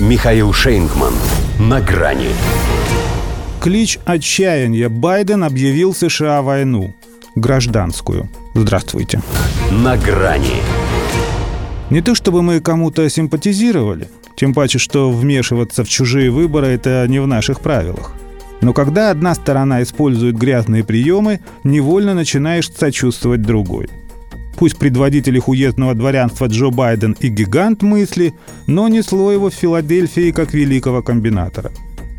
Михаил Шейнгман. На грани. Клич отчаяния. Байден объявил США войну. Гражданскую. Здравствуйте. На грани. Не то чтобы мы кому-то симпатизировали, тем паче, что вмешиваться в чужие выборы – это не в наших правилах. Но когда одна сторона использует грязные приемы, невольно начинаешь сочувствовать другой – Пусть предводитель их уездного дворянства Джо Байден и гигант мысли, но несло его в Филадельфии как великого комбинатора.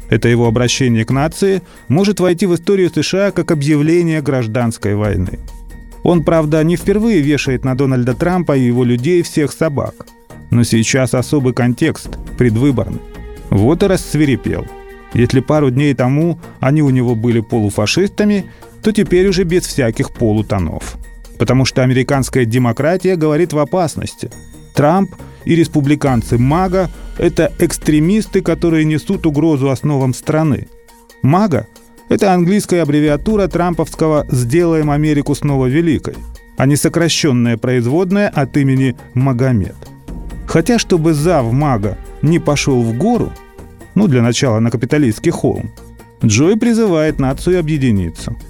Это его обращение к нации может войти в историю США как объявление гражданской войны. Он, правда, не впервые вешает на Дональда Трампа и его людей всех собак. Но сейчас особый контекст, предвыборный. Вот и рассверепел. Если пару дней тому они у него были полуфашистами, то теперь уже без всяких полутонов потому что американская демократия говорит в опасности. Трамп и республиканцы МАГА – это экстремисты, которые несут угрозу основам страны. МАГА – это английская аббревиатура трамповского «Сделаем Америку снова великой», а не сокращенная производная от имени Магомед. Хотя, чтобы зав МАГА не пошел в гору, ну, для начала на капиталистский холм, Джой призывает нацию объединиться –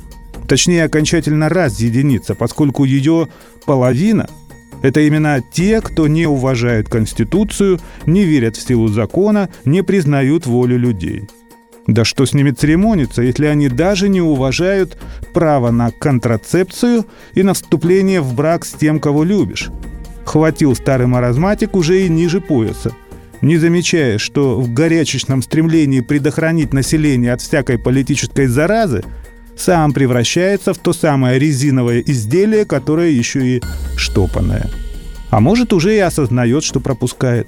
Точнее, окончательно разъединиться, поскольку ее половина – это именно те, кто не уважает Конституцию, не верят в силу закона, не признают волю людей. Да что с ними церемониться, если они даже не уважают право на контрацепцию и на вступление в брак с тем, кого любишь. Хватил старый маразматик уже и ниже пояса. Не замечая, что в горячечном стремлении предохранить население от всякой политической заразы – сам превращается в то самое резиновое изделие, которое еще и штопанное. А может, уже и осознает, что пропускает.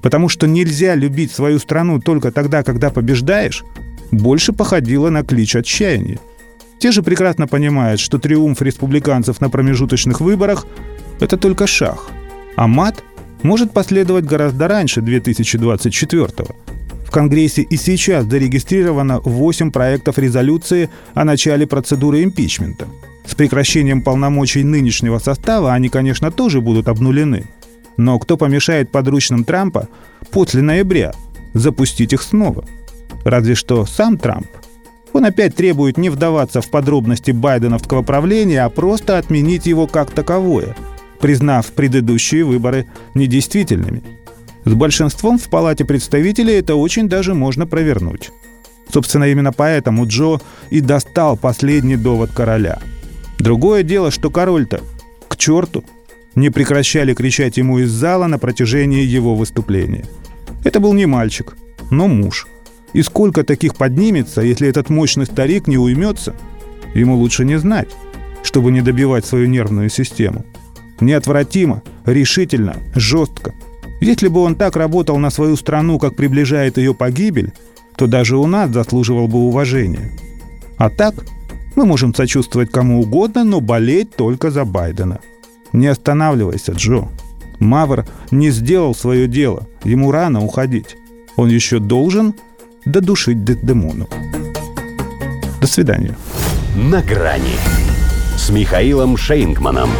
Потому что нельзя любить свою страну только тогда, когда побеждаешь, больше походило на клич отчаяния. Те же прекрасно понимают, что триумф республиканцев на промежуточных выборах – это только шаг. А мат может последовать гораздо раньше 2024 года. В Конгрессе и сейчас зарегистрировано 8 проектов резолюции о начале процедуры импичмента. С прекращением полномочий нынешнего состава они, конечно, тоже будут обнулены. Но кто помешает подручным Трампа после ноября запустить их снова? Разве что сам Трамп. Он опять требует не вдаваться в подробности байденовского правления, а просто отменить его как таковое, признав предыдущие выборы недействительными – с большинством в Палате представителей это очень даже можно провернуть. Собственно, именно поэтому Джо и достал последний довод короля. Другое дело, что король-то к черту не прекращали кричать ему из зала на протяжении его выступления. Это был не мальчик, но муж. И сколько таких поднимется, если этот мощный старик не уймется, ему лучше не знать, чтобы не добивать свою нервную систему. Неотвратимо, решительно, жестко – если бы он так работал на свою страну, как приближает ее погибель, то даже у нас заслуживал бы уважения. А так мы можем сочувствовать кому угодно, но болеть только за Байдена. Не останавливайся, Джо. Мавр не сделал свое дело. Ему рано уходить. Он еще должен додушить Дедемону. До свидания. На грани с Михаилом Шейнгманом.